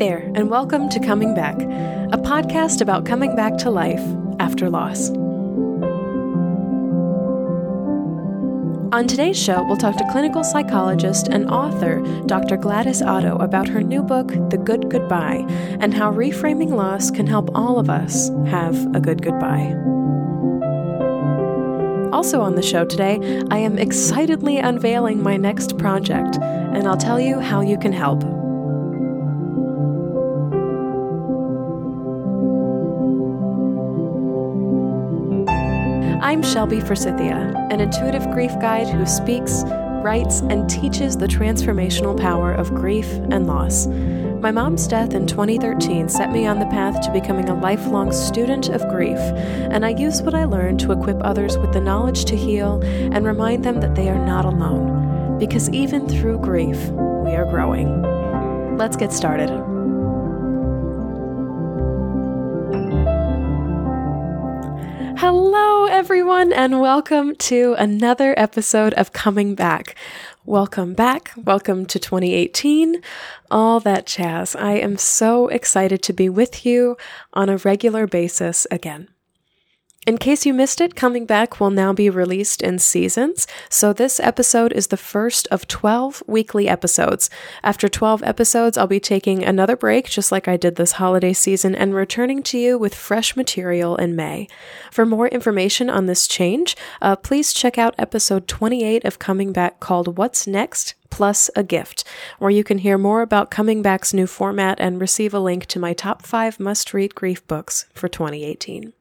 there, and welcome to Coming Back, a podcast about coming back to life after loss. On today's show, we'll talk to clinical psychologist and author Dr. Gladys Ato about her new book, The Good Goodbye, and how reframing loss can help all of us have a good goodbye. Also on the show today, I am excitedly unveiling my next project, and I'll tell you how you can help. I'm Shelby Forsythia, an intuitive grief guide who speaks, writes, and teaches the transformational power of grief and loss. My mom's death in 2013 set me on the path to becoming a lifelong student of grief, and I use what I learned to equip others with the knowledge to heal and remind them that they are not alone. Because even through grief, we are growing. Let's get started. Hello, everyone, and welcome to another episode of Coming Back. Welcome back. Welcome to 2018. All that jazz. I am so excited to be with you on a regular basis again. In case you missed it, Coming Back will now be released in seasons. So this episode is the first of 12 weekly episodes. After 12 episodes, I'll be taking another break, just like I did this holiday season, and returning to you with fresh material in May. For more information on this change, uh, please check out episode 28 of Coming Back called What's Next? Plus a gift, where you can hear more about Coming Back's new format and receive a link to my top five must read grief books for 2018.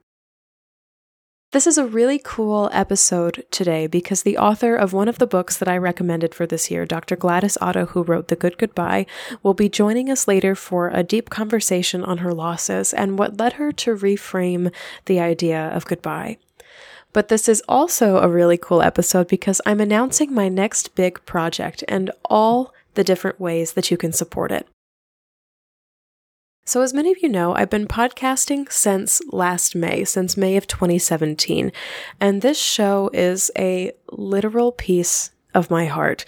This is a really cool episode today because the author of one of the books that I recommended for this year, Dr. Gladys Ato, who wrote The Good Goodbye, will be joining us later for a deep conversation on her losses and what led her to reframe the idea of goodbye. But this is also a really cool episode because I'm announcing my next big project and all the different ways that you can support it. So, as many of you know, I've been podcasting since last May, since May of 2017. And this show is a literal piece of my heart.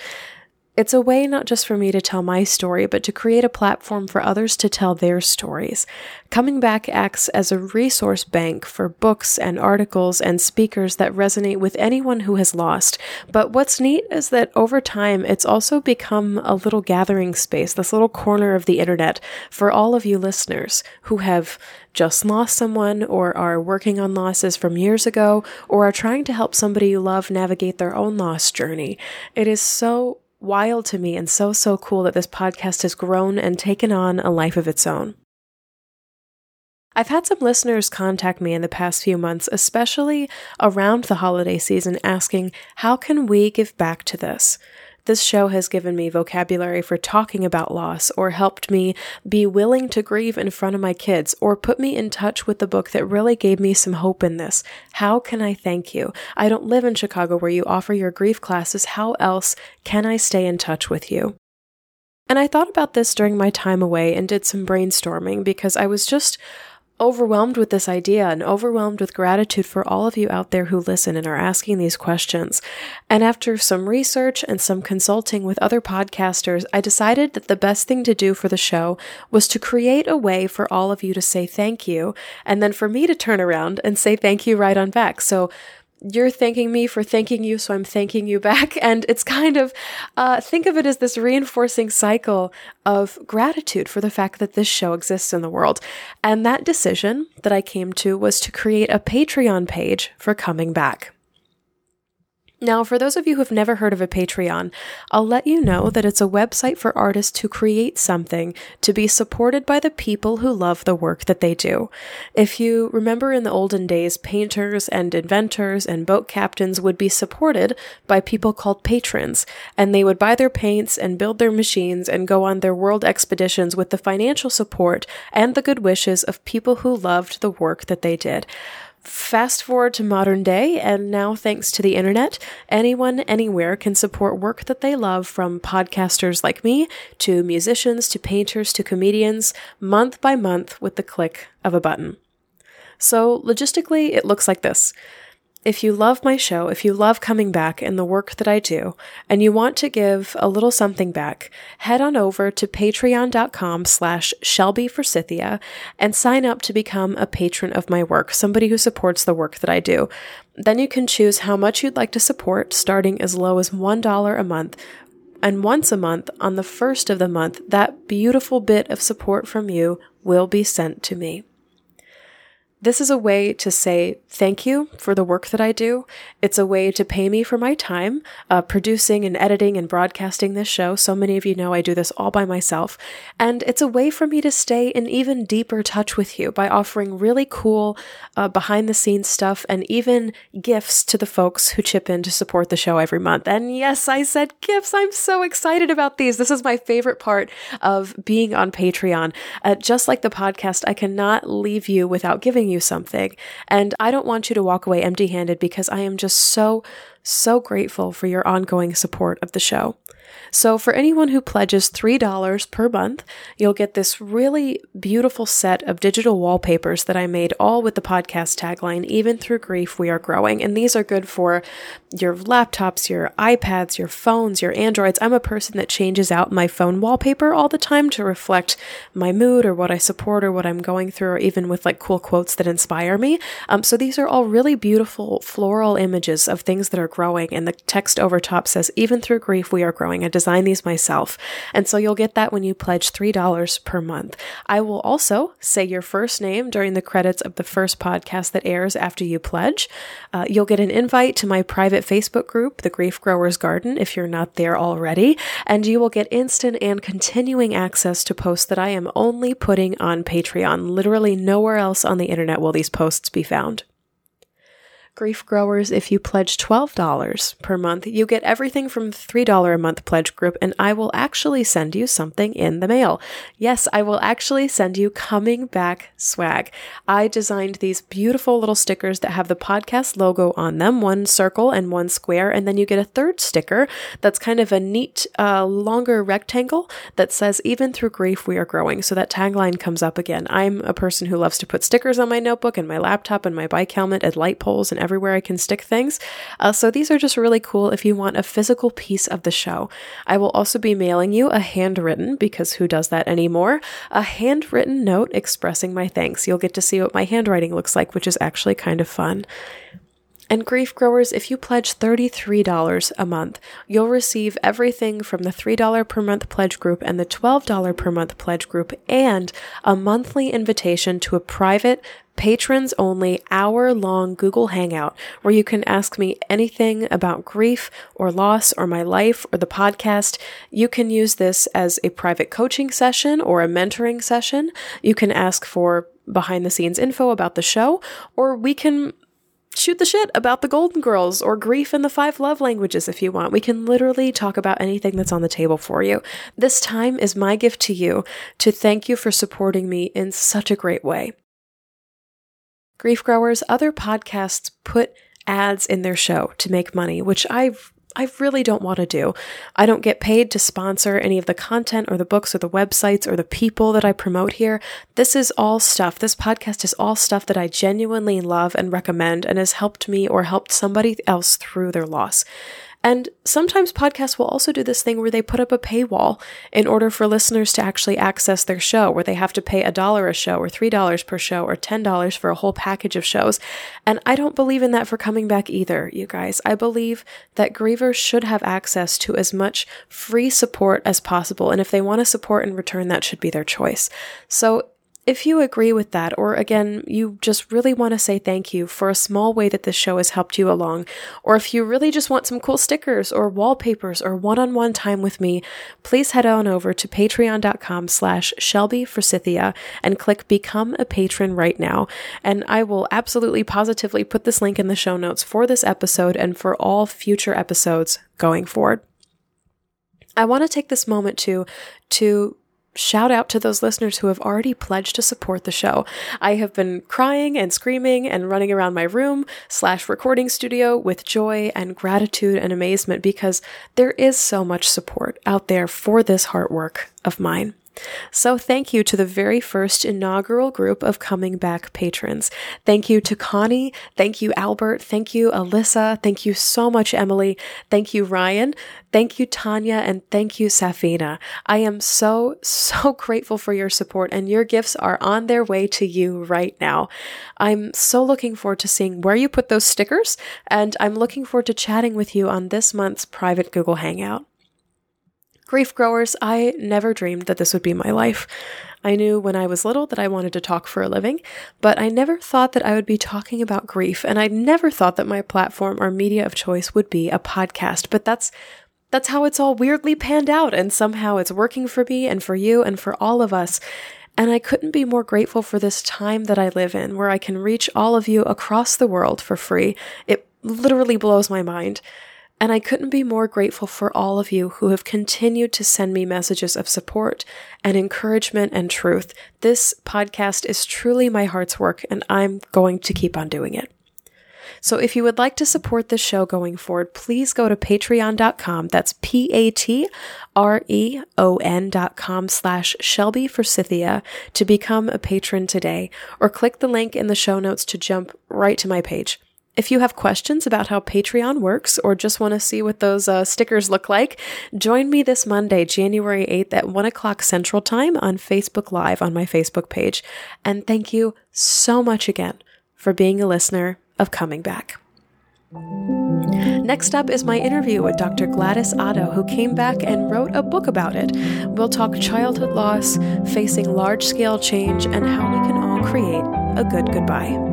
It's a way not just for me to tell my story, but to create a platform for others to tell their stories. Coming Back acts as a resource bank for books and articles and speakers that resonate with anyone who has lost. But what's neat is that over time, it's also become a little gathering space, this little corner of the internet for all of you listeners who have just lost someone or are working on losses from years ago or are trying to help somebody you love navigate their own loss journey. It is so wild to me and so, so cool that this podcast has grown and taken on a life of its own. I've had some listeners contact me in the past few months, especially around the holiday season, asking, How can we give back to this? This show has given me vocabulary for talking about loss, or helped me be willing to grieve in front of my kids, or put me in touch with the book that really gave me some hope in this. How can I thank you? I don't live in Chicago where you offer your grief classes. How else can I stay in touch with you? And I thought about this during my time away and did some brainstorming because I was just overwhelmed with this idea and overwhelmed with gratitude for all of you out there who listen and are asking these questions. And after some research and some consulting with other podcasters, I decided that the best thing to do for the show was to create a way for all of you to say thank you, and then for me to turn around and say thank you right on back. So you're thanking me for thanking you, so I'm thanking you back. And it's kind of, uh, think of it as this reinforcing cycle of gratitude for the fact that this show exists in the world. And that decision that I came to was to create a Patreon page for coming back. Now, for those of you who have never heard of a Patreon, I'll let you know that it's a website for artists to create something to be supported by the people who love the work that they do. If you remember in the olden days, painters and inventors and boat captains would be supported by people called patrons, and they would buy their paints and build their machines and go on their world expeditions with the financial support and the good wishes of people who loved the work that they did. Fast forward to modern day, and now thanks to the internet, anyone anywhere can support work that they love from podcasters like me to musicians to painters to comedians, month by month with the click of a button. So, logistically, it looks like this. If you love my show, if you love coming back and the work that I do, and you want to give a little something back, head on over to patreon.com slash Shelby Forsythia and sign up to become a patron of my work, somebody who supports the work that I do. Then you can choose how much you'd like to support, starting as low as $1 a month. And once a month, on the first of the month, that beautiful bit of support from you will be sent to me. This is a way to say thank you for the work that I do. It's a way to pay me for my time uh, producing and editing and broadcasting this show. So many of you know I do this all by myself. And it's a way for me to stay in even deeper touch with you by offering really cool uh, behind the scenes stuff and even gifts to the folks who chip in to support the show every month. And yes, I said gifts. I'm so excited about these. This is my favorite part of being on Patreon. Uh, just like the podcast, I cannot leave you without giving you something. And I don't want you to walk away empty handed because I am just so, so grateful for your ongoing support of the show. So, for anyone who pledges $3 per month, you'll get this really beautiful set of digital wallpapers that I made all with the podcast tagline, Even Through Grief, We Are Growing. And these are good for your laptops, your iPads, your phones, your Androids. I'm a person that changes out my phone wallpaper all the time to reflect my mood or what I support or what I'm going through, or even with like cool quotes that inspire me. Um, so, these are all really beautiful floral images of things that are growing. And the text over top says, Even Through Grief, We Are Growing. Design these myself. And so you'll get that when you pledge $3 per month. I will also say your first name during the credits of the first podcast that airs after you pledge. Uh, you'll get an invite to my private Facebook group, The Grief Growers Garden, if you're not there already. And you will get instant and continuing access to posts that I am only putting on Patreon. Literally nowhere else on the internet will these posts be found. Grief Growers, if you pledge $12 per month, you get everything from $3 a month pledge group, and I will actually send you something in the mail. Yes, I will actually send you coming back swag. I designed these beautiful little stickers that have the podcast logo on them, one circle and one square, and then you get a third sticker that's kind of a neat, uh, longer rectangle that says, Even through grief, we are growing. So that tagline comes up again. I'm a person who loves to put stickers on my notebook and my laptop and my bike helmet and light poles and everywhere I can stick things. Uh, so these are just really cool if you want a physical piece of the show. I will also be mailing you a handwritten, because who does that anymore? A handwritten note expressing my thanks. You'll get to see what my handwriting looks like, which is actually kind of fun. And grief growers, if you pledge $33 a month, you'll receive everything from the $3 per month pledge group and the $12 per month pledge group and a monthly invitation to a private patrons only hour long Google Hangout where you can ask me anything about grief or loss or my life or the podcast. You can use this as a private coaching session or a mentoring session. You can ask for behind the scenes info about the show, or we can shoot the shit about the Golden Girls or grief in the five love languages if you want. We can literally talk about anything that's on the table for you. This time is my gift to you to thank you for supporting me in such a great way. Grief Growers, other podcasts put ads in their show to make money, which I've I really don't want to do. I don't get paid to sponsor any of the content or the books or the websites or the people that I promote here. This is all stuff. This podcast is all stuff that I genuinely love and recommend and has helped me or helped somebody else through their loss. And sometimes podcasts will also do this thing where they put up a paywall in order for listeners to actually access their show, where they have to pay a dollar a show or $3 per show or $10 for a whole package of shows. And I don't believe in that for coming back either, you guys. I believe that grievers should have access to as much free support as possible. And if they want to support in return, that should be their choice. So if you agree with that, or again, you just really want to say thank you for a small way that this show has helped you along, or if you really just want some cool stickers or wallpapers or one-on-one time with me, please head on over to patreon.com slash Shelby Forsythia and click become a patron right now. And I will absolutely positively put this link in the show notes for this episode and for all future episodes going forward. I want to take this moment to to shout out to those listeners who have already pledged to support the show. I have been crying and screaming and running around my room slash recording studio with joy and gratitude and amazement because there is so much support out there for this heart work of mine. So, thank you to the very first inaugural group of Coming Back patrons. Thank you to Connie. Thank you, Albert. Thank you, Alyssa. Thank you so much, Emily. Thank you, Ryan. Thank you, Tanya. And thank you, Safina. I am so, so grateful for your support, and your gifts are on their way to you right now. I'm so looking forward to seeing where you put those stickers, and I'm looking forward to chatting with you on this month's private Google Hangout. Grief growers, I never dreamed that this would be my life. I knew when I was little that I wanted to talk for a living, but I never thought that I would be talking about grief, and I never thought that my platform or media of choice would be a podcast. But that's that's how it's all weirdly panned out, and somehow it's working for me and for you and for all of us. And I couldn't be more grateful for this time that I live in, where I can reach all of you across the world for free. It literally blows my mind. And I couldn't be more grateful for all of you who have continued to send me messages of support and encouragement and truth. This podcast is truly my heart's work, and I'm going to keep on doing it. So if you would like to support this show going forward, please go to patreon.com. That's P-A-T-R-E-O-N dot com slash Shelby Forsythia to become a patron today, or click the link in the show notes to jump right to my page. If you have questions about how Patreon works or just want to see what those uh, stickers look like, join me this Monday, January 8th at 1 o'clock Central Time on Facebook Live on my Facebook page. And thank you so much again for being a listener of Coming Back. Next up is my interview with Dr. Gladys Ato, who came back and wrote a book about it. We'll talk childhood loss, facing large scale change, and how we can all create a good goodbye.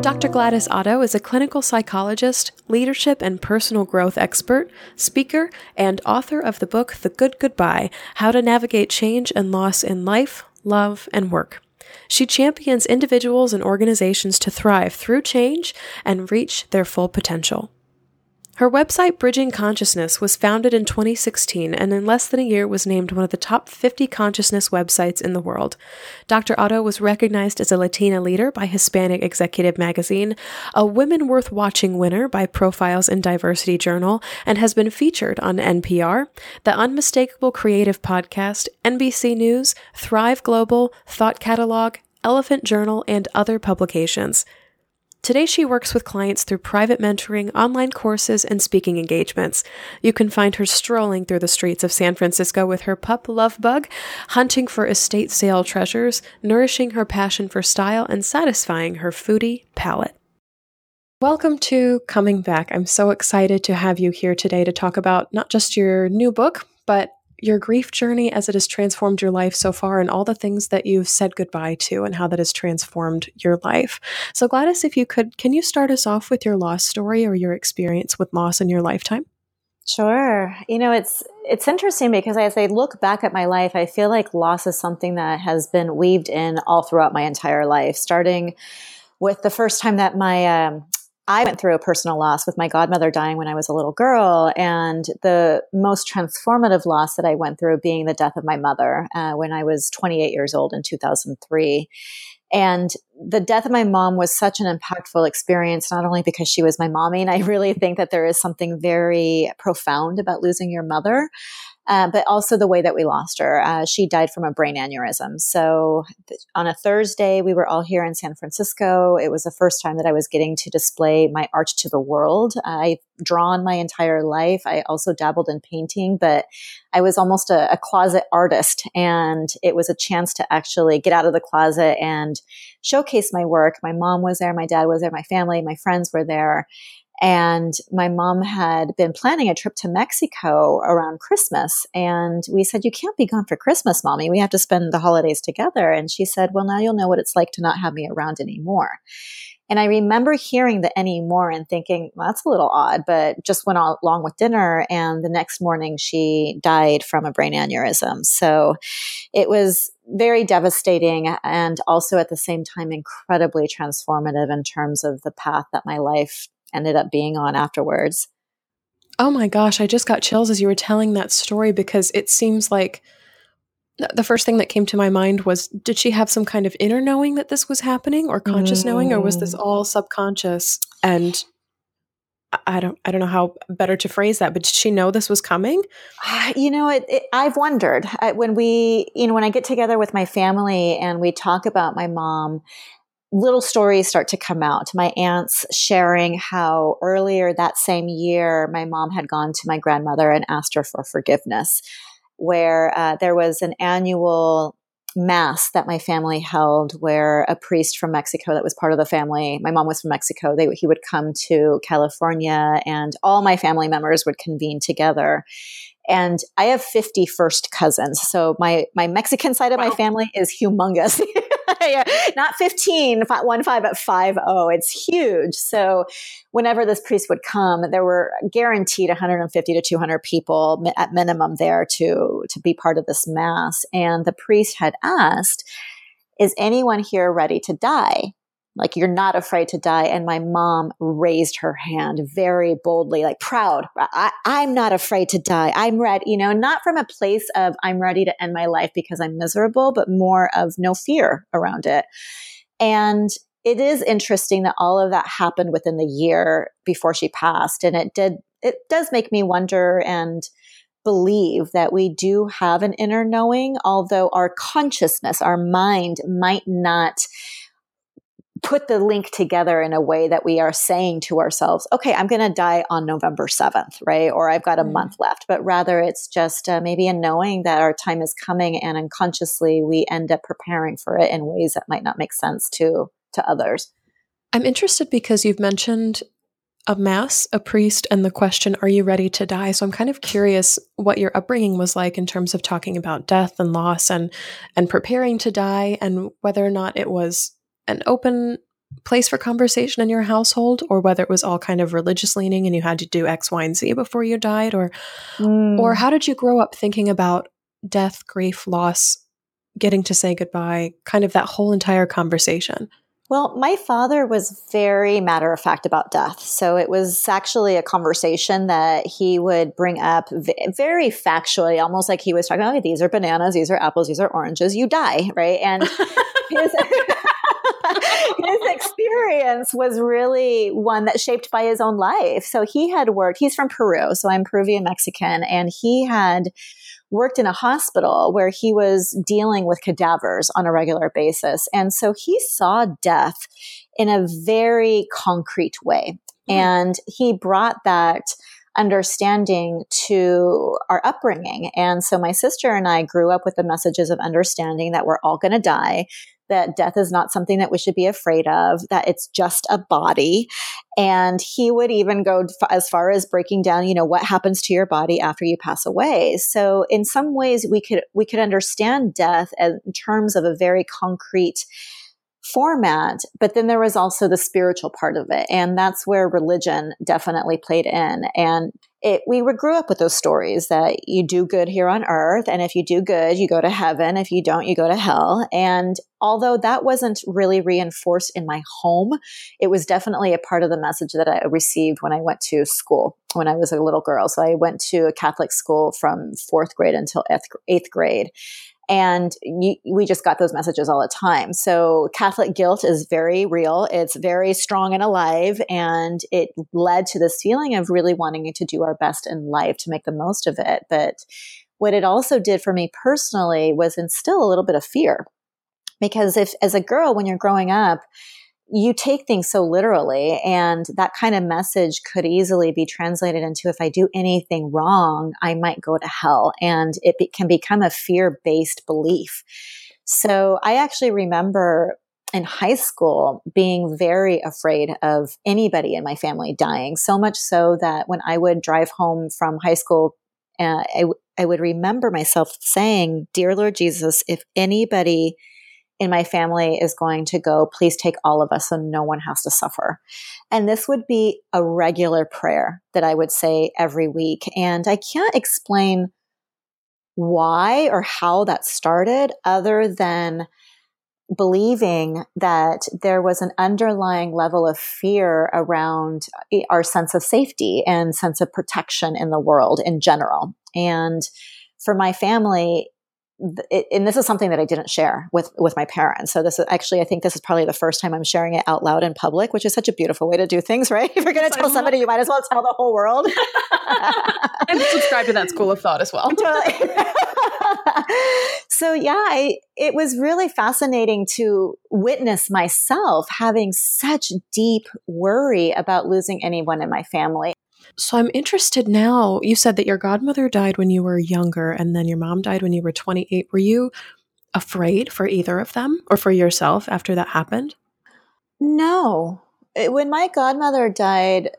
Dr. Gladys Ato is a clinical psychologist, leadership and personal growth expert, speaker, and author of the book The Good Goodbye How to Navigate Change and Loss in Life, Love, and Work. She champions individuals and organizations to thrive through change and reach their full potential. Her website, Bridging Consciousness, was founded in 2016 and in less than a year was named one of the top 50 consciousness websites in the world. Dr. Ato was recognized as a Latina leader by Hispanic Executive Magazine, a Women Worth Watching winner by Profiles in Diversity Journal, and has been featured on NPR, The Unmistakable Creative Podcast, NBC News, Thrive Global, Thought Catalog, Elephant Journal, and other publications. Today, she works with clients through private mentoring, online courses, and speaking engagements. You can find her strolling through the streets of San Francisco with her pup Love Bug, hunting for estate sale treasures, nourishing her passion for style, and satisfying her foodie palate. Welcome to Coming Back. I'm so excited to have you here today to talk about not just your new book, but your grief journey as it has transformed your life so far and all the things that you've said goodbye to and how that has transformed your life. So, Gladys, if you could, can you start us off with your loss story or your experience with loss in your lifetime? Sure. You know, it's it's interesting because as I look back at my life, I feel like loss is something that has been weaved in all throughout my entire life, starting with the first time that my um, I went through a personal loss with my godmother dying when I was a little girl, and the most transformative loss that I went through being the death of my mother uh, when I was 28 years old in 2003. And the death of my mom was such an impactful experience, not only because she was my mommy, and I really think that there is something very profound about losing your mother, uh, but also the way that we lost her. Uh, she died from a brain aneurysm. So th- on a Thursday, we were all here in San Francisco. It was the first time that I was getting to display my art to the world. I've drawn my entire life. I also dabbled in painting, but I was almost a, a closet artist. And it was a chance to actually get out of the closet and showcase my work. My mom was there, my dad was there, my family, my friends were there. And my mom had been planning a trip to Mexico around Christmas. And we said, You can't be gone for Christmas, mommy. We have to spend the holidays together. And she said, Well, now you'll know what it's like to not have me around anymore. And I remember hearing the anymore and thinking, well, that's a little odd, but just went along with dinner. And the next morning, she died from a brain aneurysm. So it was very devastating and also at the same time incredibly transformative in terms of the path that my life ended up being on afterwards. Oh my gosh, I just got chills as you were telling that story because it seems like the first thing that came to my mind was did she have some kind of inner knowing that this was happening or conscious mm. knowing or was this mm. all subconscious and I don't I don't know how better to phrase that, but did she know this was coming? You know, it, it, I've wondered I, when we, you know, when I get together with my family and we talk about my mom, little stories start to come out. My aunts sharing how earlier that same year, my mom had gone to my grandmother and asked her for forgiveness, where uh, there was an annual mass that my family held where a priest from Mexico that was part of the family, my mom was from Mexico, they, he would come to California and all my family members would convene together. And I have 50 first cousins. So my, my Mexican side of wow. my family is humongous. Not 15, one five, but five oh. It's huge. So whenever this priest would come, there were guaranteed 150 to 200 people at minimum there to, to be part of this mass. And the priest had asked, is anyone here ready to die? Like, you're not afraid to die. And my mom raised her hand very boldly, like proud. I, am not afraid to die. I'm ready, you know, not from a place of I'm ready to end my life because I'm miserable, but more of no fear around it. And it is interesting that all of that happened within the year before she passed. And it did, it does make me wonder and believe that we do have an inner knowing, although our consciousness, our mind might not put the link together in a way that we are saying to ourselves, okay, I'm going to die on November 7th, right? Or I've got a mm-hmm. month left. But rather, it's just uh, maybe a knowing that our time is coming and unconsciously we end up preparing for it in ways that might not make sense to, to others. I'm interested because you've mentioned a mass, a priest, and the question, Are you ready to die? So I'm kind of curious what your upbringing was like in terms of talking about death and loss and and preparing to die and whether or not it was an open place for conversation in your household or whether it was all kind of religious leaning and you had to do x y and z before you died or mm. or how did you grow up thinking about death grief loss getting to say goodbye kind of that whole entire conversation well, my father was very matter of fact about death. So it was actually a conversation that he would bring up very factually, almost like he was talking, okay, these are bananas, these are apples, these are oranges, you die, right? And his, his experience was really one that shaped by his own life. So he had worked, he's from Peru, so I'm Peruvian Mexican, and he had worked in a hospital where he was dealing with cadavers on a regular basis. And so he saw death in a very concrete way. Mm. And he brought that understanding to our upbringing. And so my sister and I grew up with the messages of understanding that we're all going to die, that death is not something that we should be afraid of, that it's just a body. And he would even go as far as breaking down, you know, what happens to your body after you pass away. So in some ways we could, we could understand death in terms of a very concrete format, but then there was also the spiritual part of it. And that's where religion definitely played in. And it, we grew up with those stories that you do good here on earth. And if you do good, you go to heaven. If you don't, you go to hell. And although that wasn't really reinforced in my home, it was definitely a part of the message that I received when I went to school when I was a little girl. So I went to a Catholic school from fourth grade until eighth grade. And we just got those messages all the time. So Catholic guilt is very real. It's very strong and alive. And it led to this feeling of really wanting to do our best in life to make the most of it. But what it also did for me personally was instill a little bit of fear. Because if, as a girl, when you're growing up, you take things so literally and that kind of message could easily be translated into if i do anything wrong i might go to hell. And it be, can become a fear-based belief. So i actually remember in high school being very afraid of anybody in my family dying so much so that when i would drive home from high school uh, I, I would remember myself saying dear lord jesus if anybody in my family is going to go, please take all of us so no one has to suffer. And this would be a regular prayer that I would say every week. And I can't explain why or how that started other than believing that there was an underlying level of fear around eh, our sense of safety and sense of protection in the world in general. And for my family, it, and this is something that I didn't share with with my parents. So this is actually, I think this is probably the first time I'm sharing it out loud in public, which is such a beautiful way to do things, right? If you're going to tell somebody, you might as well tell the whole world. and subscribe to that school of thought as well. totally. so yeah, I, it was really fascinating to witness myself having such deep worry about losing anyone in my family. So I'm interested now. You said that your godmother died when you were younger and then your mom died when you were 28. Were you afraid for either of them or for yourself after that happened? No. When my godmother died,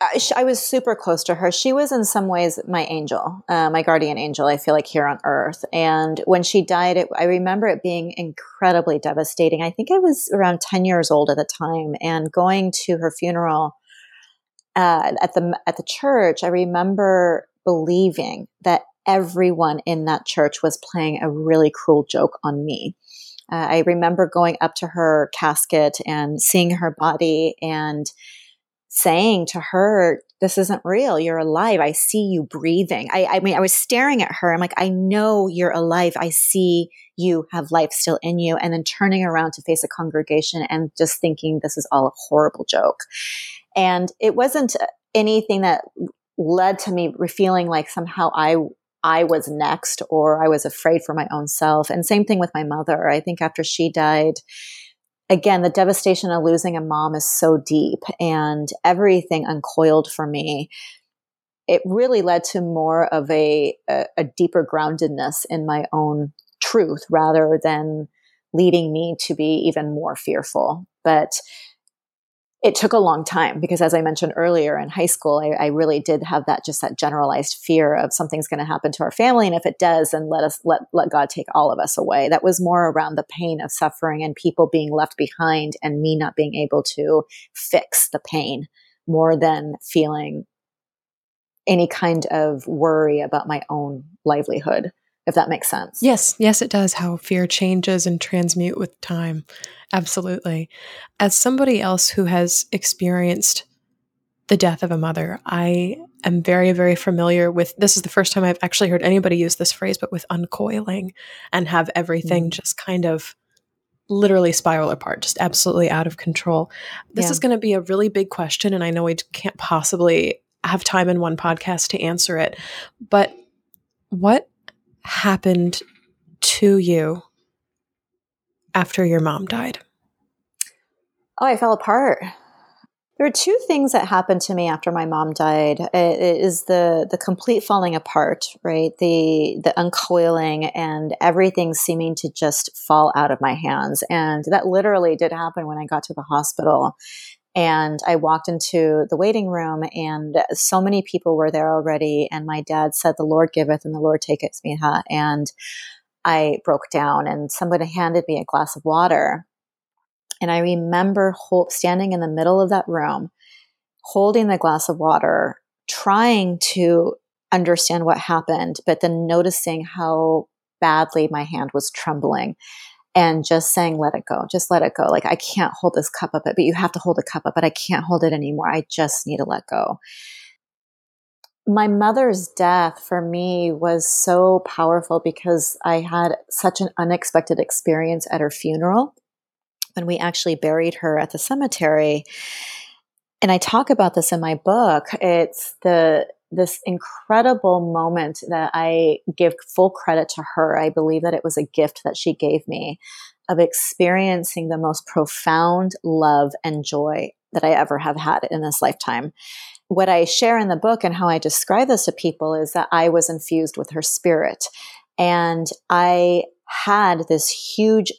I, I was super close to her. She was in some ways my angel, uh, my guardian angel, I feel like here on earth. And when she died, it, I remember it being incredibly devastating. I think I was around 10 years old at the time and going to her funeral uh, at the at the church, I remember believing that everyone in that church was playing a really cruel joke on me. Uh, I remember going up to her casket and seeing her body and saying to her, This isn't real. You're alive. I see you breathing. I, I mean, I was staring at her. I'm like, I know you're alive. I see you have life still in you. And then turning around to face a congregation and just thinking, This is all a horrible joke. And it wasn't anything that led to me feeling like somehow I I was next or I was afraid for my own self. And same thing with my mother. I think after she died, again, the devastation of losing a mom is so deep and everything uncoiled for me. It really led to more of a, a, a deeper groundedness in my own truth rather than leading me to be even more fearful. But it took a long time because as i mentioned earlier in high school I, I really did have that just that generalized fear of something's going to happen to our family and if it does then let us let let god take all of us away. That was more around the pain of suffering and people being left behind and me not being able to fix the pain more than feeling any kind of worry about my own livelihood if that makes sense. Yes, yes, it does. How fear changes and transmute with time. Absolutely. As somebody else who has experienced the death of a mother, I am very, very familiar with this is the first time I've actually heard anybody use this phrase, but with uncoiling and have everything mm. just kind of literally spiral apart, just absolutely out of control. This yeah. is going to be a really big question, and I know we can't possibly have time in one podcast to answer it, but what happened to you after your mom died? Oh, I fell apart. There are two things that happened to me after my mom died. It is the the complete falling apart, right? The the uncoiling and everything seeming to just fall out of my hands. And that literally did happen when I got to the hospital. And I walked into the waiting room, and so many people were there already. And my dad said, The Lord giveth and the Lord taketh, Smiha. And I broke down, and somebody handed me a glass of water. And I remember standing in the middle of that room, holding the glass of water, trying to understand what happened, but then noticing how badly my hand was trembling and just saying, let it go, just let it go. Like, I can't hold this cup up, but you have to hold the cup up, but I can't hold it anymore. I just need to let go. My mother's death for me was so powerful because I had such an unexpected experience at her funeral when we actually buried her at the cemetery. And I talk about this in my book. It's the this incredible moment that I give full credit to her. I believe that it was a gift that she gave me of experiencing the most profound love and joy that I ever have had in this lifetime. What I share in the book and how I describe this to people is that I was infused with her spirit and I had this huge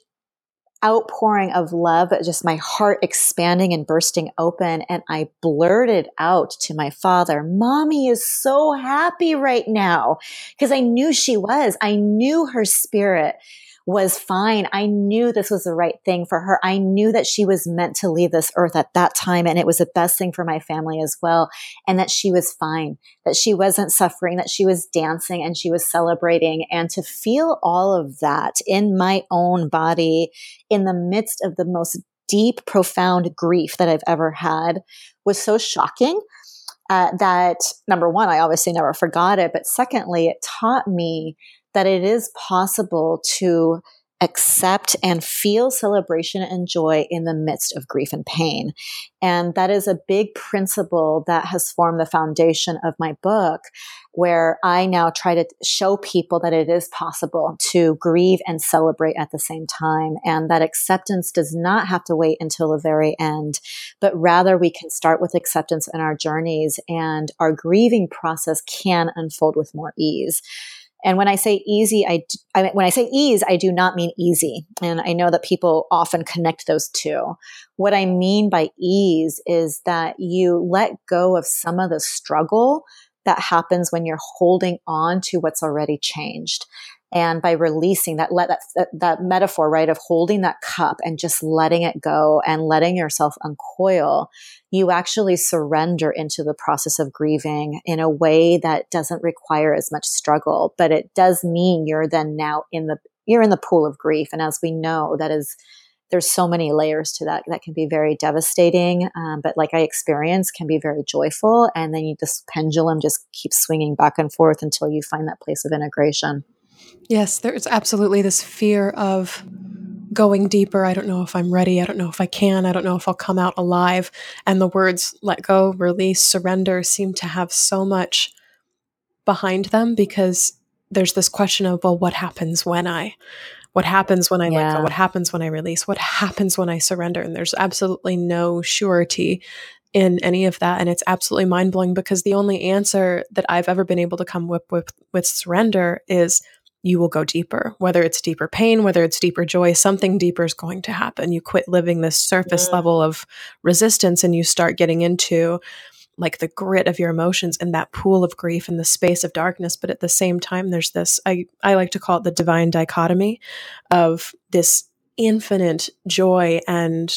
outpouring of love, just my heart expanding and bursting open. And I blurted out to my father, Mommy is so happy right now. Because I knew she was. I knew her spirit was fine. I knew this was the right thing for her. I knew that she was meant to leave this earth at that time and it was the best thing for my family as well. And that she was fine, that she wasn't suffering, that she was dancing and she was celebrating. And to feel all of that in my own body in the midst of the most deep, profound grief that I've ever had was so shocking. Uh, that number one, I obviously never forgot it. But secondly, it taught me that it is possible to accept and feel celebration and joy in the midst of grief and pain. And that is a big principle that has formed the foundation of my book, where I now try to show people that it is possible to grieve and celebrate at the same time. And that acceptance does not have to wait until the very end, but rather we can start with acceptance in our journeys and our grieving process can unfold with more ease. And when I say easy, I, I when I say ease, I do not mean easy. And I know that people often connect those two. What I mean by ease is that you let go of some of the struggle that happens when you're holding on to what's already changed. And by releasing that, let that, that, that metaphor, right, of holding that cup and just letting it go and letting yourself uncoil, you actually surrender into the process of grieving in a way that doesn't require as much struggle, but it does mean you're then now in the, you're in the pool of grief. And as we know, that is, there's so many layers to that that can be very devastating um, but like i experienced can be very joyful. And then you, this pendulum just keeps swinging back and forth until you find that place of integration Yes, there's absolutely this fear of going deeper. I don't know if I'm ready. I don't know if I can. I don't know if I'll come out alive. And the words let go, release, surrender seem to have so much behind them because there's this question of, well, what happens when I? What happens when I yeah. let go? What happens when I release? What happens when I surrender? And there's absolutely no surety in any of that and it's absolutely mind-blowing because the only answer that I've ever been able to come with with, with surrender is you will go deeper, whether it's deeper pain, whether it's deeper joy, something deeper is going to happen. You quit living this surface yeah. level of resistance and you start getting into like the grit of your emotions and that pool of grief and the space of darkness. But at the same time, there's this, I, I like to call it the divine dichotomy of this infinite joy and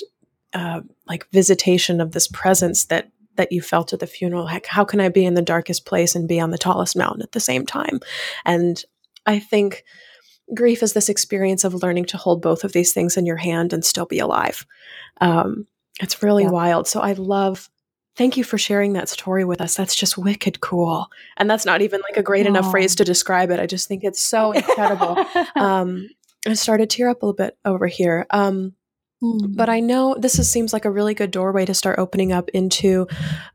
uh, like visitation of this presence that that you felt at the funeral. Heck, how can I be in the darkest place and be on the tallest mountain at the same time? And I think grief is this experience of learning to hold both of these things in your hand and still be alive. Um, it's really yeah. wild. So I love. Thank you for sharing that story with us. That's just wicked cool. And that's not even like a great Aww. enough phrase to describe it. I just think it's so incredible. um, I started to tear up a little bit over here. Um, mm. But I know this is, seems like a really good doorway to start opening up into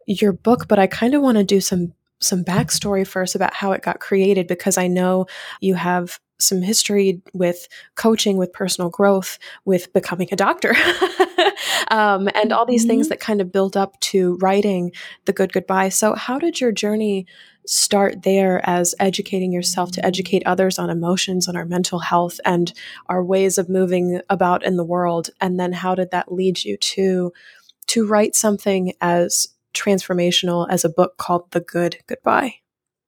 your book. But I kind of want to do some some backstory first about how it got created because I know you have some history with coaching, with personal growth, with becoming a doctor, um, and all these mm-hmm. things that kind of build up to writing The Good Goodbye. So, how did your journey start there as educating yourself to educate others on emotions, on our mental health, and our ways of moving about in the world? And then, how did that lead you to? To write something as transformational as a book called The Good Goodbye?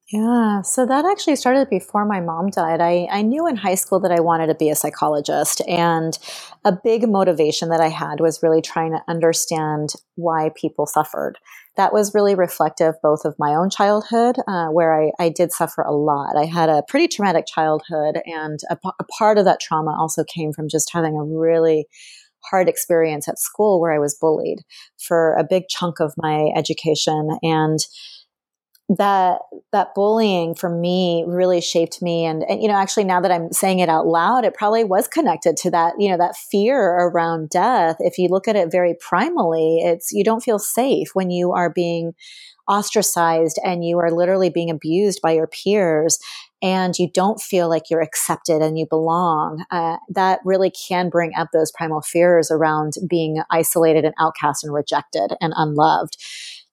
Yeah, so that actually started before my mom died. I, I knew in high school that I wanted to be a psychologist, and a big motivation that I had was really trying to understand why people suffered. That was really reflective both of my own childhood, uh, where I, I did suffer a lot. I had a pretty traumatic childhood, and a, a part of that trauma also came from just having a really hard experience at school where I was bullied for a big chunk of my education. And that that bullying for me really shaped me. And, and, you know actually now that i'm saying it out loud it probably was connected to that you know that fear around death. If you look at it very primally it's you don't feel safe when you are being ostracized and you are literally being abused by your peers and you don't feel like you're accepted and you belong, uh, that really can bring up those primal fears around being isolated and outcast and rejected and unloved.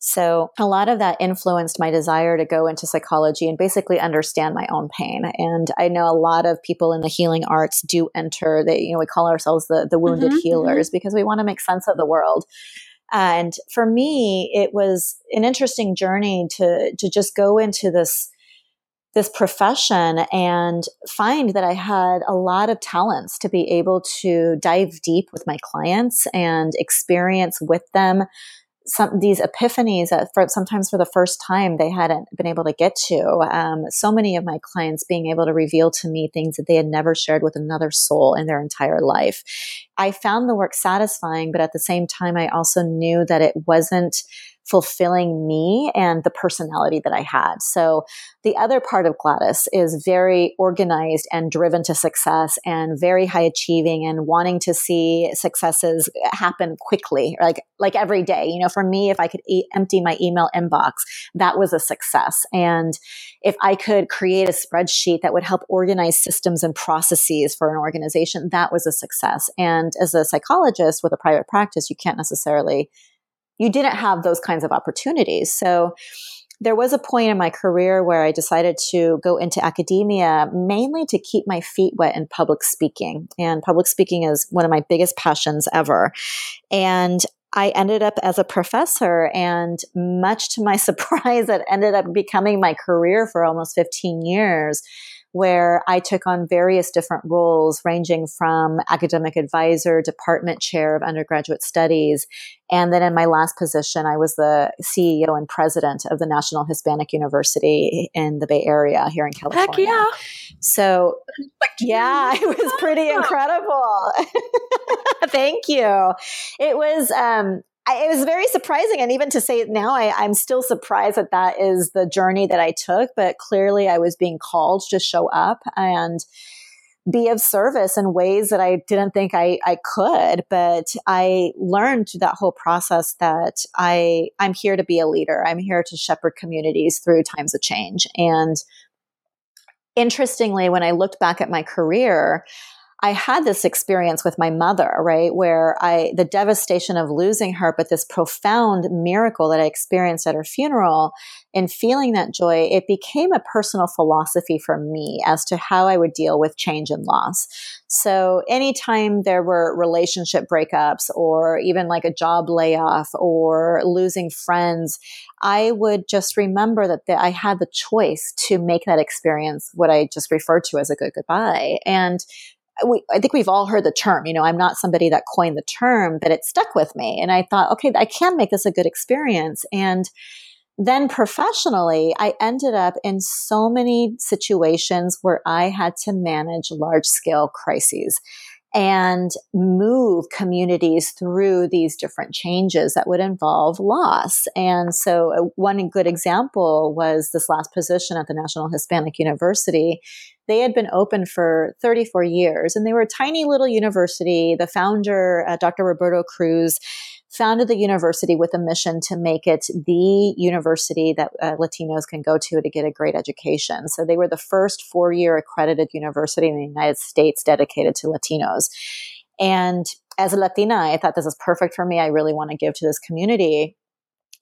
So a lot of that influenced my desire to go into psychology and basically understand my own pain. And I know a lot of people in the healing arts do enter. They, you know, we call ourselves the the wounded mm-hmm, healers mm-hmm. because we want to make sense of the world. And for me, it was an interesting journey to to just go into this this profession and find that I had a lot of talents to be able to dive deep with my clients and experience with them some these epiphanies that for sometimes for the first time they hadn't been able to get to. Um, so many of my clients being able to reveal to me things that they had never shared with another soul in their entire life, I found the work satisfying, but at the same time, I also knew that it wasn't fulfilling me and the personality that I had. So the other part of Gladys is very organized and driven to success and very high achieving and wanting to see successes happen quickly, like, like every day. You know, for me, if I could e- empty my email inbox, that was a success. And if I could create a spreadsheet that would help organize systems and processes for an organization, that was a success. And as a psychologist with a private practice, you can't necessarily you didn't have those kinds of opportunities. So there was a point in my career where I decided to go into academia mainly to keep my feet wet in public speaking. And public speaking is one of my biggest passions ever. And I ended up as a professor, and much to my surprise, it ended up becoming my career for almost 15 years where I took on various different roles, ranging from academic advisor, department chair of undergraduate studies. And then in my last position, I was the CEO and president of the National Hispanic University in the Bay Area here in California. Heck yeah. So, yeah, it was pretty incredible. Thank you. It was, um, I, it was very surprising. And even to say it now, I, I'm still surprised that that is the journey that I took. But clearly, I was being called to show up and be of service in ways that I didn't think I, I could. But I learned through that whole process that I, I'm here to be a leader. I'm here to shepherd communities through times of change. And interestingly, when I looked back at my career, I had this experience with my mother, right? Where I, the devastation of losing her, but this profound miracle that I experienced at her funeral and feeling that joy, it became a personal philosophy for me as to how I would deal with change and loss. So anytime there were relationship breakups or even like a job layoff or losing friends, I would just remember that the, I had the choice to make that experience what I just referred to as a good goodbye. And we, I think we've all heard the term. You know, I'm not somebody that coined the term, but it stuck with me. And I thought, okay, I can make this a good experience. And then professionally, I ended up in so many situations where I had to manage large scale crises and move communities through these different changes that would involve loss. And so, uh, one good example was this last position at the National Hispanic University they had been open for 34 years and they were a tiny little university. The founder, uh, Dr. Roberto Cruz, founded the university with a mission to make it the university that uh, Latinos can go to to get a great education. So they were the first four year accredited university in the United States dedicated to Latinos. And as a Latina, I thought this is perfect for me. I really want to give to this community.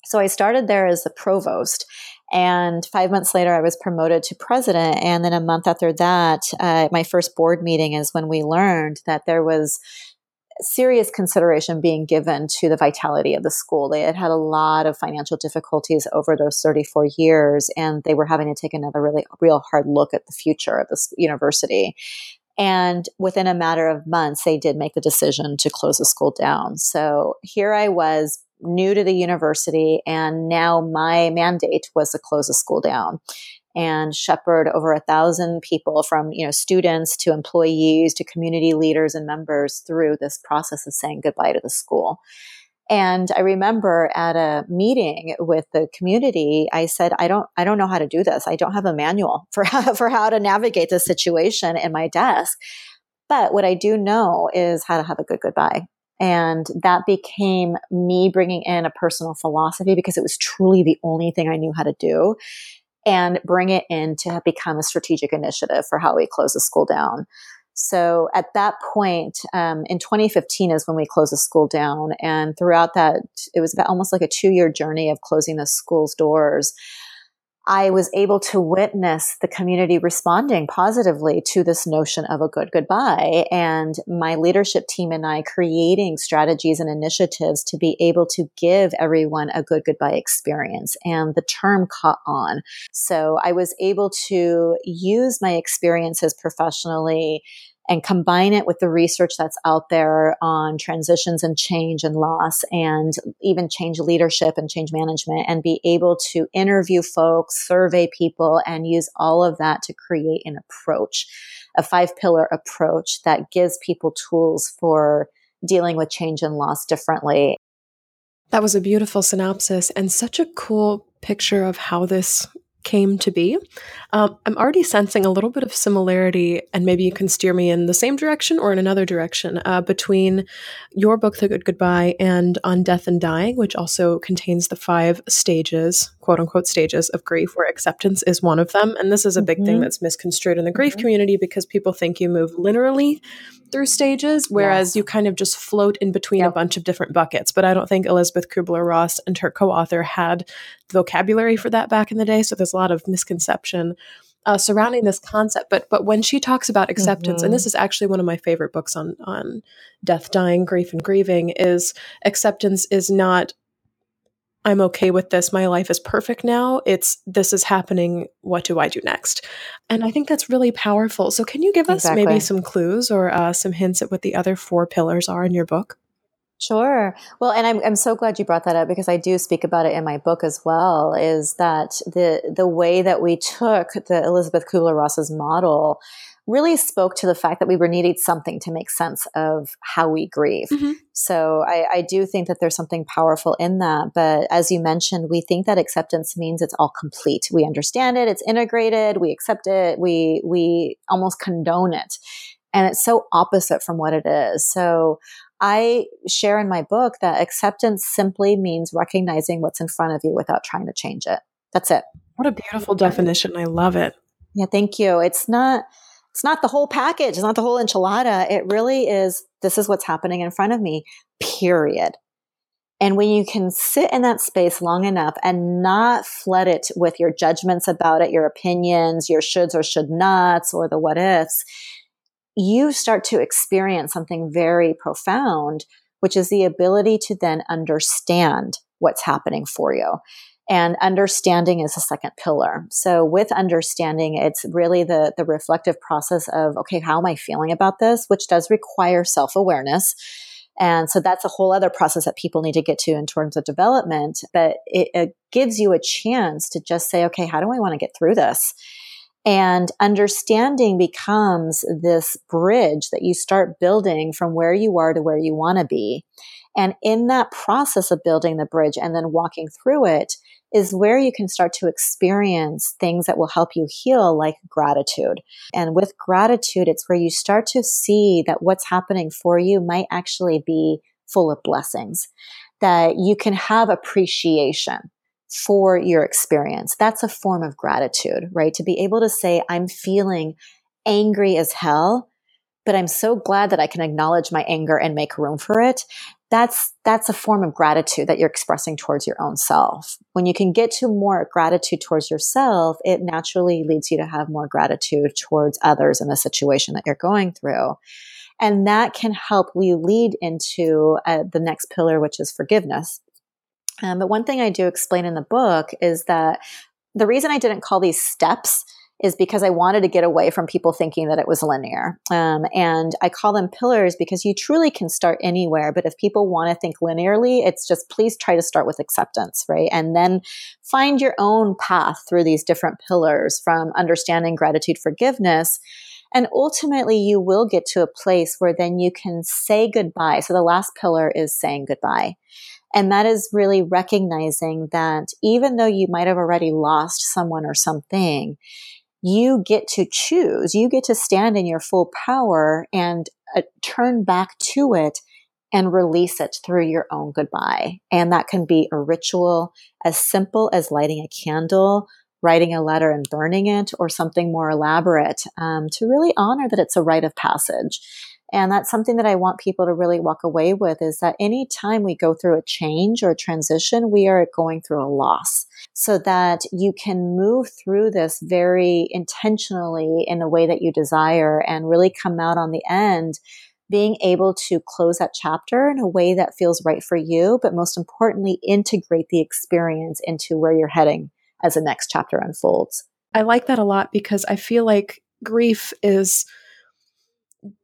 So I started there as the provost. And five months later, I was promoted to president. And then a month after that, uh, my first board meeting is when we learned that there was serious consideration being given to the vitality of the school. They had had a lot of financial difficulties over those 34 years, and they were having to take another really real hard look at the future of this university. And within a matter of months, they did make the decision to close the school down. So here I was new to the university, and now my mandate was to close the school down and shepherd over a thousand people from you know students to employees to community leaders and members through this process of saying goodbye to the school. And i remember at a meeting with the community i said i don't i don't know how to do this. I don't have a manual for how, for how to navigate this situation in my desk. But what i do know is how to have a good goodbye. And that became me bringing in a personal philosophy because it was truly the only thing I knew how to do and bring it in to become a strategic initiative for how we close the school down. So at that point, um, in 2015 is when we closed the school down. And throughout that, it was about almost like a two year journey of closing the school's doors. I was able to witness the community responding positively to this notion of a good goodbye and my leadership team and I creating strategies and initiatives to be able to give everyone a good goodbye experience. And the term caught on. So I was able to use my experiences professionally and combine it with the research that's out there on transitions and change and loss and even change leadership and change management and be able to interview folks, survey people and use all of that to create an approach, a five pillar approach that gives people tools for dealing with change and loss differently. That was a beautiful synopsis and such a cool picture of how this came to be. Um, I'm already sensing a little bit of similarity, and maybe you can steer me in the same direction or in another direction uh, between your book, The Good Goodbye, and On Death and Dying, which also contains the five stages, quote unquote, stages of grief, where acceptance is one of them. And this is a big mm-hmm. thing that's misconstrued in the grief mm-hmm. community because people think you move linearly through stages, whereas you kind of just float in between yep. a bunch of different buckets. But I don't think elizabeth Kubler Ross and her co author had the vocabulary for that back in the day. So there's a lot of misconception. Uh, surrounding this concept, but but when she talks about acceptance, mm-hmm. and this is actually one of my favorite books on on death, dying, grief, and grieving, is acceptance is not I'm okay with this. My life is perfect now. It's this is happening. What do I do next? And I think that's really powerful. So, can you give us exactly. maybe some clues or uh, some hints at what the other four pillars are in your book? Sure. Well, and I'm I'm so glad you brought that up because I do speak about it in my book as well. Is that the the way that we took the Elizabeth Kubler Ross's model really spoke to the fact that we were needing something to make sense of how we grieve. Mm-hmm. So I, I, do think that there's something powerful in that. But as you mentioned, we think that acceptance means it's all complete. We understand it, it's integrated, we accept it, we we almost condone it. And it's so opposite from what it is. So I share in my book that acceptance simply means recognizing what's in front of you without trying to change it. That's it. What a beautiful definition. I love it. Yeah, thank you. It's not it's not the whole package. It's not the whole enchilada. It really is, this is what's happening in front of me, period. And when you can sit in that space long enough and not flood it with your judgments about it, your opinions, your shoulds or should nots, or the what ifs, you start to experience something very profound, which is the ability to then understand what's happening for you. And understanding is the second pillar. So with understanding, it's really the, the reflective process of, okay, how am I feeling about this? Which does require self-awareness. And so that's a whole other process that people need to get to in terms of development. But it, it gives you a chance to just say, okay, how do I want to get through this? And understanding becomes this bridge that you start building from where you are to where you want to be. And in that process of building the bridge and then walking through it is where you can start to experience things that will help you heal, like gratitude. And with gratitude, it's where you start to see that what's happening for you might actually be full of blessings, that you can have appreciation for your experience. That's a form of gratitude, right? To be able to say, I'm feeling angry as hell, but I'm so glad that I can acknowledge my anger and make room for it that's that's a form of gratitude that you're expressing towards your own self. When you can get to more gratitude towards yourself it naturally leads you to have more gratitude towards others in the situation that you're going through. And that can help you lead into uh, the next pillar which is forgiveness. Um, but one thing i do explain in the book is that the reason i didn't call these steps is because I wanted to get away from people thinking that it was linear. Um, and I call them pillars because you truly can start anywhere. But if people want to think linearly, it's just please try to start with acceptance, right? And then find your own path through these different pillars from understanding gratitude, forgiveness. And ultimately, you will get to a place where then you can say goodbye. So the last pillar is saying goodbye. And that is really recognizing that even though you might have already lost someone or something, you get to choose. You get to stand in your full power and uh, turn back to it and release it through your own goodbye. And that can be a ritual as simple as lighting a candle, writing a letter and burning it, or something more elaborate um, to really honor that it's a rite of passage. And that's something that I want people to really walk away with is that anytime we go through a change or a transition, we are going through a loss so that you can move through this very intentionally in the way that you desire and really come out on the end being able to close that chapter in a way that feels right for you, but most importantly, integrate the experience into where you're heading as the next chapter unfolds. I like that a lot because I feel like grief is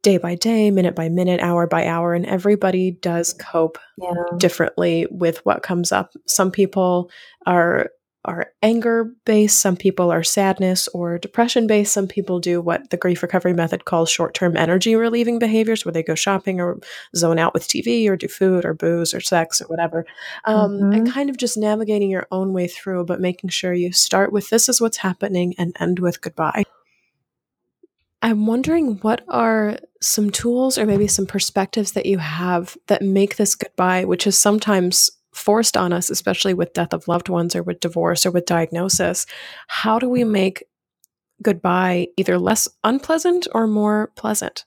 day by day, minute by minute, hour by hour, and everybody does cope yeah. differently with what comes up. Some people are are anger based, some people are sadness or depression based, some people do what the grief recovery method calls short term energy relieving behaviors, where they go shopping or zone out with TV or do food or booze or sex or whatever. Um, mm-hmm. And kind of just navigating your own way through, but making sure you start with this is what's happening and end with goodbye. I'm wondering what are some tools or maybe some perspectives that you have that make this goodbye, which is sometimes forced on us, especially with death of loved ones or with divorce or with diagnosis. How do we make goodbye either less unpleasant or more pleasant?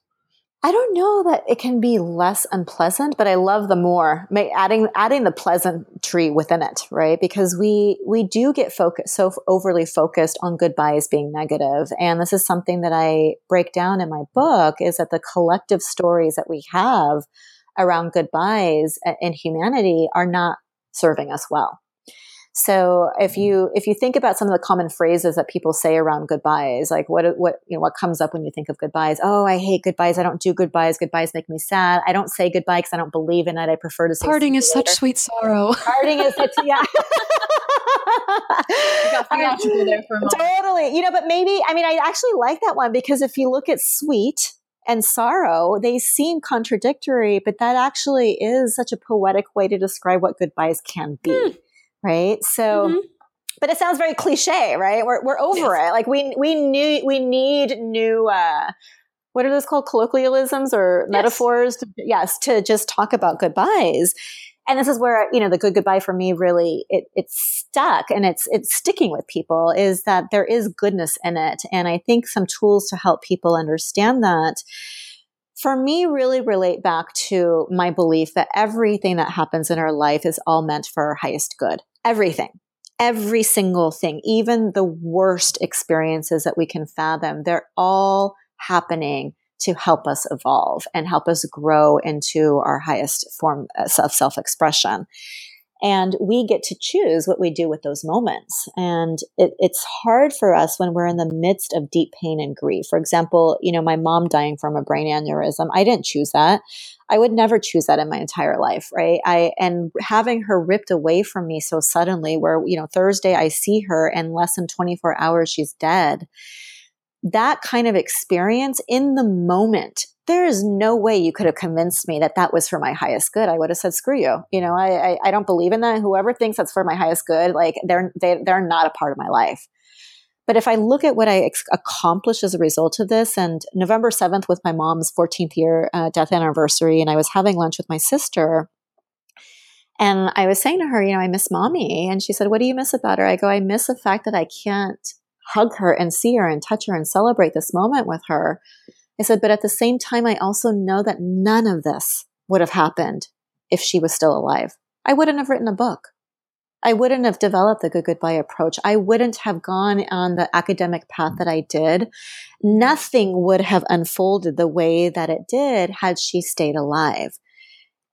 I don't know that it can be less unpleasant, but I love the more adding adding the pleasantry within it, right? Because we we do get focused so overly focused on goodbyes being negative, and this is something that I break down in my book is that the collective stories that we have around goodbyes in humanity are not serving us well. So if you if you think about some of the common phrases that people say around goodbyes, like what what you know what comes up when you think of goodbyes? Oh, I hate goodbyes. I don't do goodbyes. Goodbyes make me sad. I don't say goodbye because I don't believe in it. I prefer to say parting is such sweet sorrow. Parting is such yeah. there for a moment. Totally. You know, but maybe I mean I actually like that one because if you look at sweet and sorrow, they seem contradictory, but that actually is such a poetic way to describe what goodbyes can be. Mm. Right. So, mm-hmm. but it sounds very cliche, right? We're, we're over yes. it. Like we, we knew, we need new, uh, what are those called? Colloquialisms or yes. metaphors? To, yes. To just talk about goodbyes and this is where you know the good goodbye for me really it, it's stuck and it's it's sticking with people is that there is goodness in it and i think some tools to help people understand that for me really relate back to my belief that everything that happens in our life is all meant for our highest good everything every single thing even the worst experiences that we can fathom they're all happening to help us evolve and help us grow into our highest form of self expression. And we get to choose what we do with those moments. And it, it's hard for us when we're in the midst of deep pain and grief. For example, you know, my mom dying from a brain aneurysm, I didn't choose that. I would never choose that in my entire life, right? I, and having her ripped away from me so suddenly, where, you know, Thursday I see her and less than 24 hours she's dead that kind of experience in the moment there is no way you could have convinced me that that was for my highest good. I would have said, "Screw you." You know, I I, I don't believe in that. Whoever thinks that's for my highest good, like they're they, they're not a part of my life. But if I look at what I ex- accomplished as a result of this, and November seventh was my mom's 14th year uh, death anniversary, and I was having lunch with my sister, and I was saying to her, you know, I miss mommy, and she said, "What do you miss about her?" I go, "I miss the fact that I can't." hug her and see her and touch her and celebrate this moment with her. I said, but at the same time, I also know that none of this would have happened if she was still alive. I wouldn't have written a book. I wouldn't have developed the good goodbye approach. I wouldn't have gone on the academic path that I did. Nothing would have unfolded the way that it did had she stayed alive.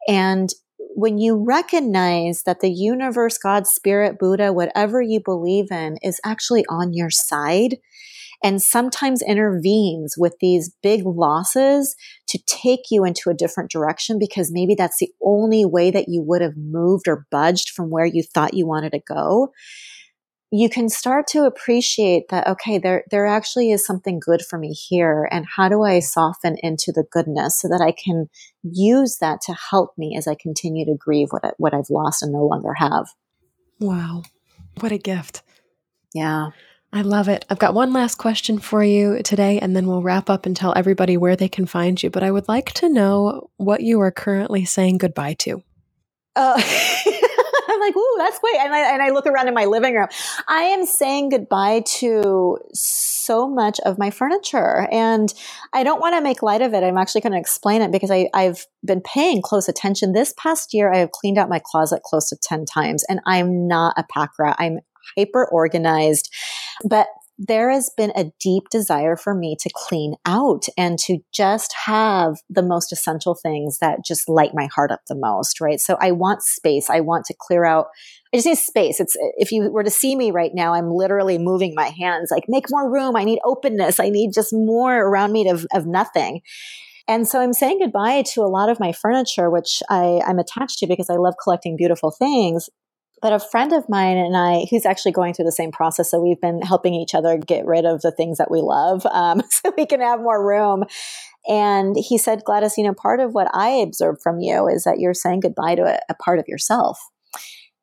And when you recognize that the universe, God, spirit, Buddha, whatever you believe in is actually on your side and sometimes intervenes with these big losses to take you into a different direction because maybe that's the only way that you would have moved or budged from where you thought you wanted to go. You can start to appreciate that okay there there actually is something good for me here and how do i soften into the goodness so that i can use that to help me as i continue to grieve what I, what i've lost and no longer have? Wow. What a gift. Yeah I love it. I've got one last question for you today, and then we'll wrap up and tell everybody where they can find you. But I would like to know what you are currently saying goodbye to. Uh, I'm like, ooh, that's great. And I, and I look around in my living room. I am saying goodbye to so much of my furniture. And I don't want to make light of it. I'm actually going to explain it because I, I've been paying close attention. This past year, I have cleaned out my closet close to 10 times. And I'm not a pack rat. I'm hyper organized. But there has been a deep desire for me to clean out and to just have the most essential things that just light my heart up the most, right? So I want space. I want to clear out. I just need space. It's if you were to see me right now, I'm literally moving my hands like make more room. I need openness. I need just more around me of, of nothing. And so I'm saying goodbye to a lot of my furniture, which I, I'm attached to because I love collecting beautiful things but a friend of mine and I, who's actually going through the same process, so we've been helping each other get rid of the things that we love, um, so we can have more room. And he said, Gladys, you know, part of what I observed from you is that you're saying goodbye to a, a part of yourself.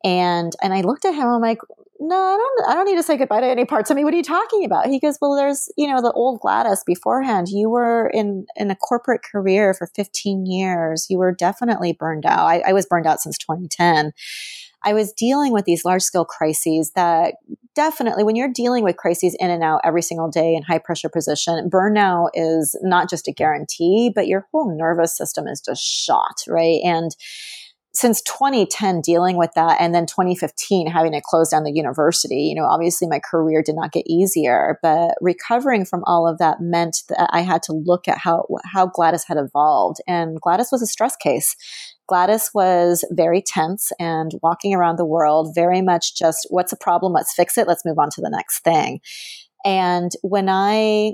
And and I looked at him. I'm like, no, I don't. I don't need to say goodbye to any parts of me. What are you talking about? He goes, well, there's you know the old Gladys beforehand. You were in in a corporate career for 15 years. You were definitely burned out. I, I was burned out since 2010. I was dealing with these large scale crises that definitely, when you're dealing with crises in and out every single day in high pressure position, burnout is not just a guarantee, but your whole nervous system is just shot, right? And since 2010 dealing with that and then 2015 having to close down the university you know obviously my career did not get easier but recovering from all of that meant that i had to look at how how gladys had evolved and gladys was a stress case Gladys was very tense and walking around the world, very much just, what's a problem? Let's fix it. Let's move on to the next thing. And when I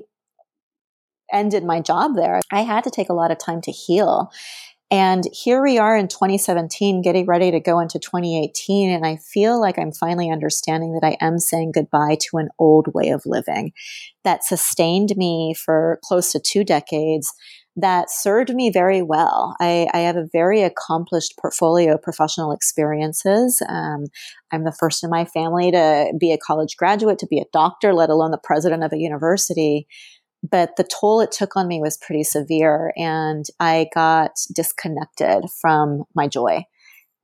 ended my job there, I had to take a lot of time to heal. And here we are in 2017, getting ready to go into 2018. And I feel like I'm finally understanding that I am saying goodbye to an old way of living that sustained me for close to two decades that served me very well. I, I, have a very accomplished portfolio of professional experiences. Um, I'm the first in my family to be a college graduate, to be a doctor, let alone the president of a university. But the toll it took on me was pretty severe, and I got disconnected from my joy.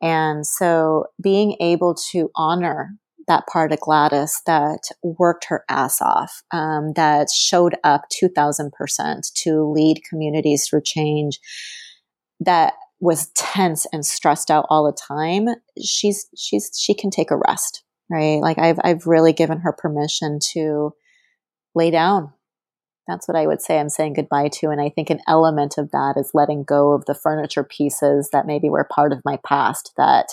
And so being able to honor that part of Gladys that worked her ass off, um, that showed up 2000% to lead communities through change, that was tense and stressed out all the time. She's, she's, she can take a rest, right? Like I've, I've really given her permission to lay down. That's what I would say I'm saying goodbye to. And I think an element of that is letting go of the furniture pieces that maybe were part of my past that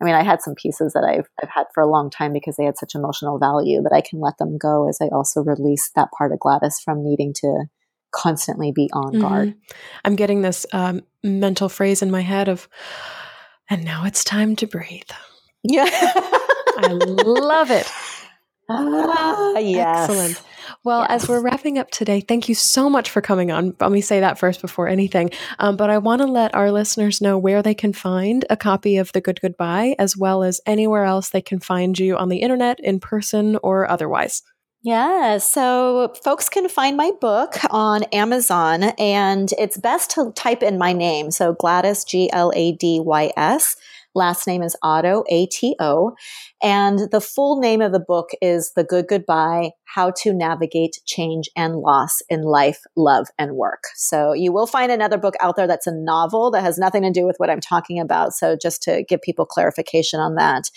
I mean, I had some pieces that I've, I've had for a long time because they had such emotional value that I can let them go as I also release that part of Gladys from needing to constantly be on mm-hmm. guard. I'm getting this um, mental phrase in my head of, and now it's time to breathe. Yeah. I love it. Ah, yes. Excellent. Well, as we're wrapping up today, thank you so much for coming on. Let me say that first before anything. Um, but I want to let our listeners know where they can find a copy of The Good Goodbye, as well as anywhere else they can find you on the internet, in person, or otherwise. Yeah, so folks can find my book on Amazon, and it's best to type in my name. So Gladys, G L A D Y S. Last name is Ato, A T O. And the full name of the book is The Good Goodbye How to Navigate Change and Loss in Life, Love, and Work. So you will find another book out there that's a novel that has nothing to do with what I'm talking about. So just to give people clarification on that.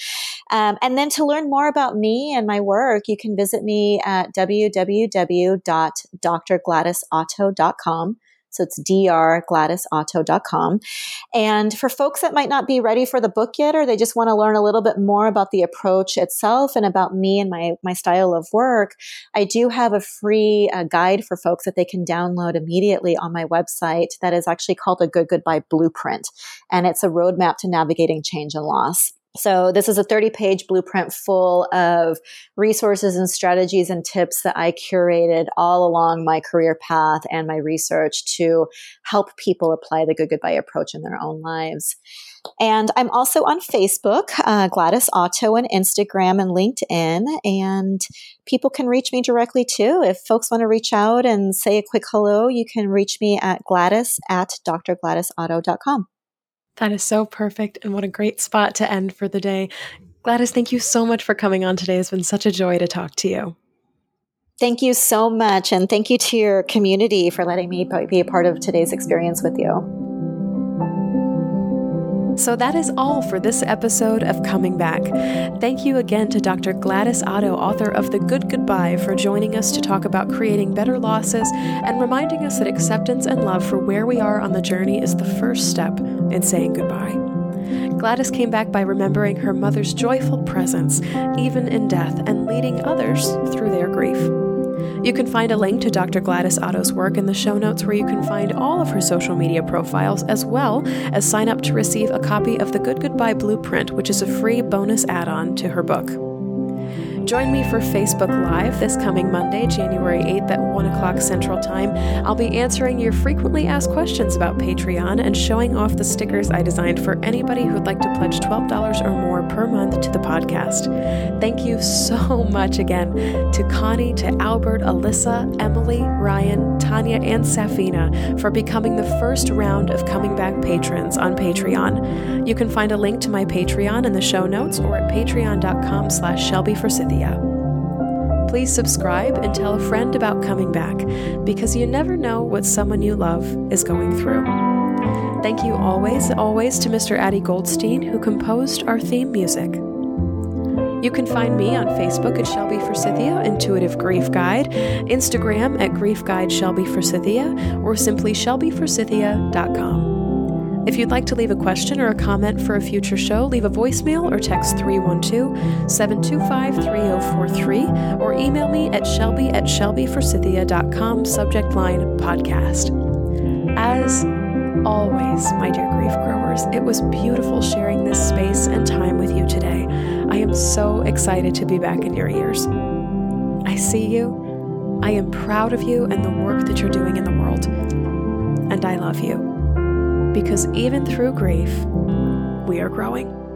Um, and then to learn more about me and my work, you can visit me at www.drgladysato.com. So it's drgladysato.com. And for folks that might not be ready for the book yet, or they just want to learn a little bit more about the approach itself and about me and my, my style of work, I do have a free uh, guide for folks that they can download immediately on my website that is actually called a Good Goodbye Blueprint. And it's a roadmap to navigating change and loss. So this is a 30 page blueprint full of resources and strategies and tips that I curated all along my career path and my research to help people apply the good goodbye approach in their own lives. And I'm also on Facebook, uh, Gladys Ato, and Instagram and LinkedIn. And people can reach me directly too. If folks want to reach out and say a quick hello, you can reach me at gladys at drgladysato.com. That is so perfect. And what a great spot to end for the day. Gladys, thank you so much for coming on today. It's been such a joy to talk to you. Thank you so much. And thank you to your community for letting me be a part of today's experience with you. So that is all for this episode of Coming Back. Thank you again to Dr. Gladys Ato, author of The Good Goodbye, for joining us to talk about creating better losses and reminding us that acceptance and love for where we are on the journey is the first step in saying goodbye. Gladys came back by remembering her mother's joyful presence, even in death, and leading others through their grief. You can find a link to Dr. Gladys Ato's work in the show notes where you can find all of her social media profiles as well as sign up to receive a copy of the Good Goodbye Blueprint, which is a free bonus add on to her book. Join me for Facebook Live this coming Monday, January 8th at 1 o'clock Central Time. I'll be answering your frequently asked questions about Patreon and showing off the stickers I designed for anybody who'd like to pledge $12 or more per month to the podcast. Thank you so much again to Connie, to Albert, Alyssa, Emily, Ryan, Tanya, and Safina for becoming the first round of coming back patrons on Patreon. You can find a link to my Patreon in the show notes or at patreon.com slash Shelby Please subscribe and tell a friend about coming back because you never know what someone you love is going through. Thank you always, always to Mr. Addy Goldstein who composed our theme music. You can find me on Facebook at Shelby Forsythia, Intuitive Grief Guide, Instagram at Grief Guide Shelby Forsythia, or simply shelbyforsythia.com. If you'd like to leave a question or a comment for a future show, leave a voicemail or text 312 725 3043 or email me at shelby at shelbyforsythia.com, subject line podcast. As always, my dear grief growers, it was beautiful sharing this space and time with you today. I am so excited to be back in your ears. I see you. I am proud of you and the work that you're doing in the world. And I love you because even through grief, we are growing.